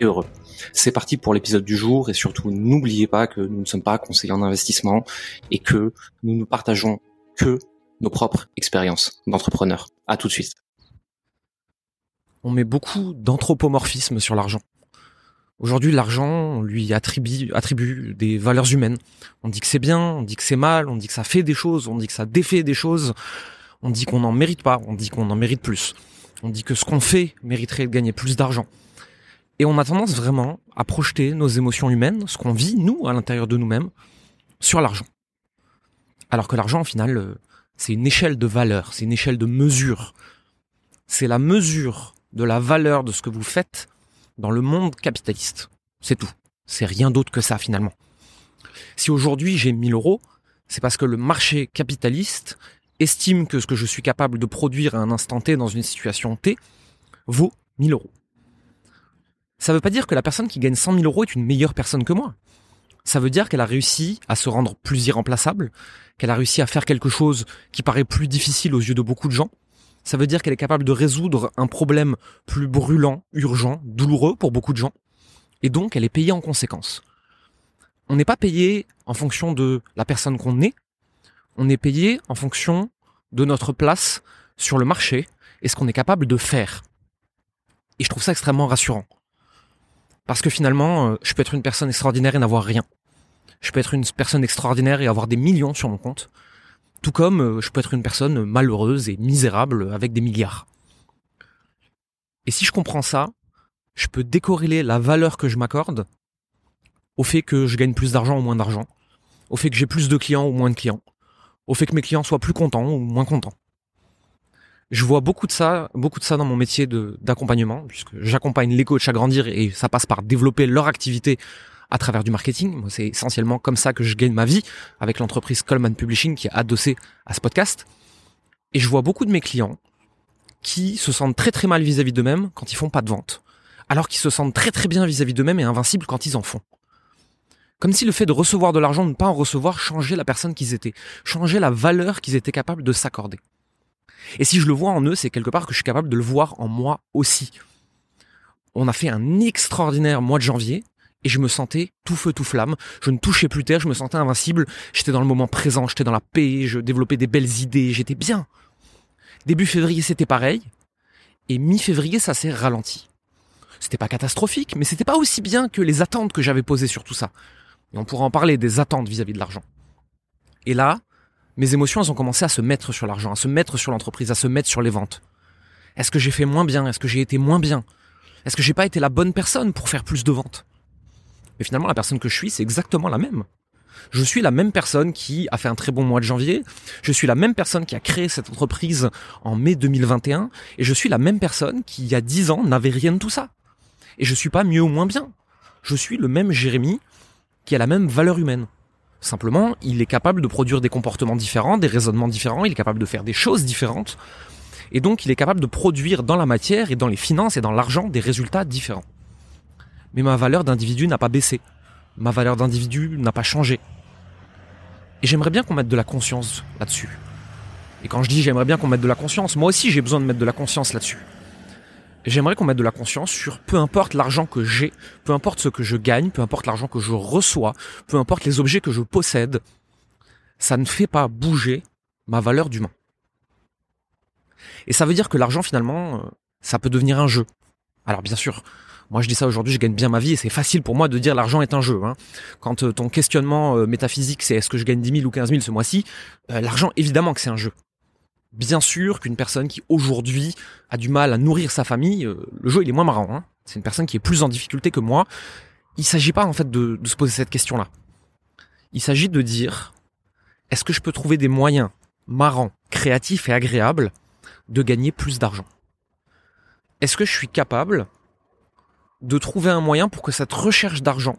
et heureux. C'est parti pour l'épisode du jour et surtout n'oubliez pas que nous ne sommes pas conseillers en investissement et que nous ne partageons que nos propres expériences d'entrepreneurs. À tout de suite. On met beaucoup d'anthropomorphisme sur l'argent. Aujourd'hui, l'argent, lui attribue, attribue des valeurs humaines. On dit que c'est bien, on dit que c'est mal, on dit que ça fait des choses, on dit que ça défait des choses, on dit qu'on n'en mérite pas, on dit qu'on en mérite plus. On dit que ce qu'on fait mériterait de gagner plus d'argent. Et on a tendance vraiment à projeter nos émotions humaines, ce qu'on vit, nous, à l'intérieur de nous-mêmes, sur l'argent. Alors que l'argent, au final, euh, c'est une échelle de valeur, c'est une échelle de mesure. C'est la mesure de la valeur de ce que vous faites dans le monde capitaliste. C'est tout. C'est rien d'autre que ça, finalement. Si aujourd'hui j'ai 1000 euros, c'est parce que le marché capitaliste estime que ce que je suis capable de produire à un instant T dans une situation T vaut 1000 euros. Ça ne veut pas dire que la personne qui gagne 100 000 euros est une meilleure personne que moi. Ça veut dire qu'elle a réussi à se rendre plus irremplaçable, qu'elle a réussi à faire quelque chose qui paraît plus difficile aux yeux de beaucoup de gens. Ça veut dire qu'elle est capable de résoudre un problème plus brûlant, urgent, douloureux pour beaucoup de gens. Et donc, elle est payée en conséquence. On n'est pas payé en fonction de la personne qu'on est. On est payé en fonction de notre place sur le marché et ce qu'on est capable de faire. Et je trouve ça extrêmement rassurant. Parce que finalement, euh, je peux être une personne extraordinaire et n'avoir rien. Je peux être une personne extraordinaire et avoir des millions sur mon compte. Tout comme euh, je peux être une personne malheureuse et misérable avec des milliards. Et si je comprends ça, je peux décorréler la valeur que je m'accorde au fait que je gagne plus d'argent ou moins d'argent, au fait que j'ai plus de clients ou moins de clients, au fait que mes clients soient plus contents ou moins contents je vois beaucoup de ça, beaucoup de ça dans mon métier d'accompagnement, puisque j'accompagne les coachs à grandir et ça passe par développer leur activité à travers du marketing. Moi, c'est essentiellement comme ça que je gagne ma vie avec l'entreprise Coleman Publishing qui est adossée à ce podcast. Et je vois beaucoup de mes clients qui se sentent très très mal vis-à-vis d'eux-mêmes quand ils font pas de vente, alors qu'ils se sentent très très bien vis-à-vis d'eux-mêmes et invincibles quand ils en font. Comme si le fait de recevoir de l'argent, de ne pas en recevoir, changeait la personne qu'ils étaient, changeait la valeur qu'ils étaient capables de s'accorder. Et si je le vois en eux, c'est quelque part que je suis capable de le voir en moi aussi. On a fait un extraordinaire mois de janvier et je me sentais tout feu tout flamme. Je ne touchais plus terre, je me sentais invincible. J'étais dans le moment présent, j'étais dans la paix, je développais des belles idées, j'étais bien. Début février, c'était pareil. Et mi-février, ça s'est ralenti. C'était pas catastrophique, mais c'était pas aussi bien que les attentes que j'avais posées sur tout ça. Et on pourra en parler des attentes vis-à-vis -vis de l'argent. Et là, mes émotions, elles ont commencé à se mettre sur l'argent, à se mettre sur l'entreprise, à se mettre sur les ventes. Est-ce que j'ai fait moins bien? Est-ce que j'ai été moins bien? Est-ce que j'ai pas été la bonne personne pour faire plus de ventes? Mais finalement, la personne que je suis, c'est exactement la même. Je suis la même personne qui a fait un très bon mois de janvier. Je suis la même personne qui a créé cette entreprise en mai 2021. Et je suis la même personne qui, il y a dix ans, n'avait rien de tout ça. Et je suis pas mieux ou moins bien. Je suis le même Jérémy qui a la même valeur humaine. Simplement, il est capable de produire des comportements différents, des raisonnements différents, il est capable de faire des choses différentes. Et donc, il est capable de produire dans la matière et dans les finances et dans l'argent des résultats différents. Mais ma valeur d'individu n'a pas baissé. Ma valeur d'individu n'a pas changé. Et j'aimerais bien qu'on mette de la conscience là-dessus. Et quand je dis j'aimerais bien qu'on mette de la conscience, moi aussi j'ai besoin de mettre de la conscience là-dessus j'aimerais qu'on mette de la conscience sur peu importe l'argent que j'ai, peu importe ce que je gagne, peu importe l'argent que je reçois, peu importe les objets que je possède, ça ne fait pas bouger ma valeur d'humain. Et ça veut dire que l'argent finalement, euh, ça peut devenir un jeu. Alors bien sûr, moi je dis ça aujourd'hui, je gagne bien ma vie et c'est facile pour moi de dire l'argent est un jeu. Hein. Quand euh, ton questionnement euh, métaphysique c'est est-ce que je gagne 10 000 ou 15 000 ce mois-ci, l'argent évidemment que c'est un jeu bien sûr qu'une personne qui aujourd'hui a du mal à nourrir sa famille, euh, le jeu il est moins marrant. Hein. C'est une personne qui est plus en difficulté que moi. Il s'agit pas en fait de, de se poser cette question-là. Il s'agit de dire est-ce que je peux trouver des moyens marrants, créatifs et agréables de gagner plus d'argent? Est-ce que je suis capable de trouver un moyen pour que cette recherche d'argent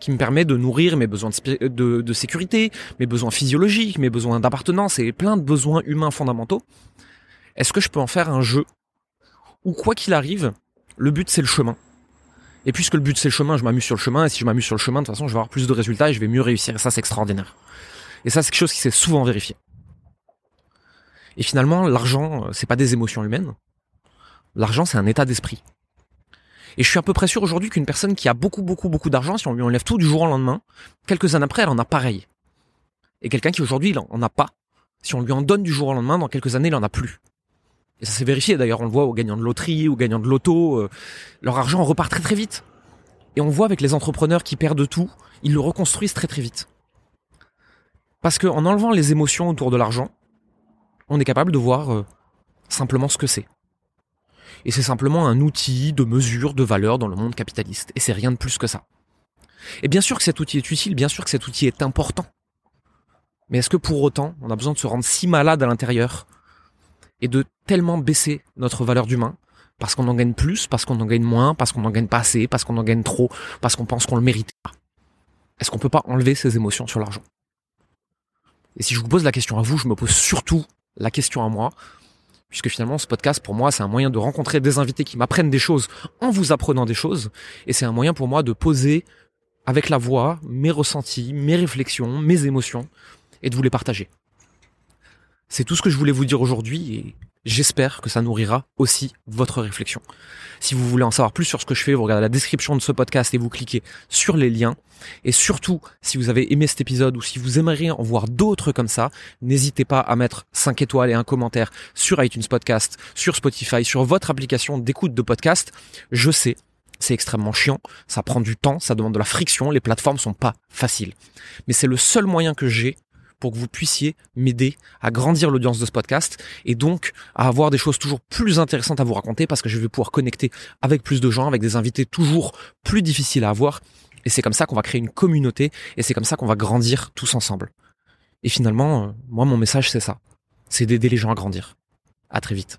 qui me permet de nourrir mes besoins de, sécurité, mes besoins physiologiques, mes besoins d'appartenance et plein de besoins humains fondamentaux, est-ce que je peux en faire un jeu? Où quoi qu'il arrive, le but c'est le chemin et puisque le but c'est le chemin, je m'amuse sur le chemin, et si je m'amuse sur le chemin, de toute façon, je vais avoir plus de résultats et je vais mieux réussir. Et ça, c'est extraordinaire. Et ça, c'est quelque chose qui s'est souvent vérifié. Et finalement, l'argent, euh, c'est pas des émotions humaines. L'argent, c'est un état d'esprit. Et je suis à peu près sûr aujourd'hui qu'une personne qui a beaucoup, beaucoup, beaucoup d'argent, si on lui enlève tout du jour au lendemain, quelques années après, elle en a pareil. Et quelqu'un qui aujourd'hui, il en a pas, si on lui en donne du jour au lendemain, dans quelques années, il en a plus. Et ça s'est vérifié d'ailleurs, on le voit aux gagnants de loterie, aux gagnants de loto, euh, leur argent repart très très vite. Et on voit avec les entrepreneurs qui perdent tout, ils le reconstruisent très très vite. Parce qu'en enlevant les émotions autour de l'argent, on est capable de voir euh, simplement ce que c'est. Et c'est simplement un outil de mesure de valeur dans le monde capitaliste. Et c'est rien de plus que ça. Et bien sûr que cet outil est utile, bien sûr que cet outil est important. Mais est-ce que pour autant, on a besoin de se rendre si malade à l'intérieur et de tellement baisser notre valeur d'humain parce qu'on en gagne plus, parce qu'on en gagne moins, parce qu'on en gagne pas assez, parce qu'on en gagne trop, parce qu'on pense qu'on le mérite pas? Est-ce qu'on peut pas enlever ces émotions sur l'argent? Et si je vous pose la question à vous, je me pose surtout la question à moi, puisque finalement ce podcast pour moi c'est un moyen de rencontrer des invités qui m'apprennent des choses en vous apprenant des choses, et c'est un moyen pour moi de poser avec la voix mes ressentis, mes réflexions, mes émotions, et de vous les partager. C'est tout ce que je voulais vous dire aujourd'hui et j'espère que ça nourrira aussi votre réflexion. Si vous voulez en savoir plus sur ce que je fais, vous regardez la description de ce podcast et vous cliquez sur les liens. Et surtout, si vous avez aimé cet épisode ou si vous aimeriez en voir d'autres comme ça, n'hésitez pas à mettre 5 étoiles et un commentaire sur iTunes Podcast, sur Spotify, sur votre application d'écoute de podcast. Je sais, c'est extrêmement chiant, ça prend du temps, ça demande de la friction, les plateformes sont pas faciles. Mais c'est le seul moyen que j'ai pour que vous puissiez m'aider à grandir l'audience de ce podcast et donc à avoir des choses toujours plus intéressantes à vous raconter parce que je vais pouvoir connecter avec plus de gens, avec des invités toujours plus difficiles à avoir. Et c'est comme ça qu'on va créer une communauté et c'est comme ça qu'on va grandir tous ensemble. Et finalement, euh, moi, mon message, c'est ça. C'est d'aider les gens à grandir. À très vite.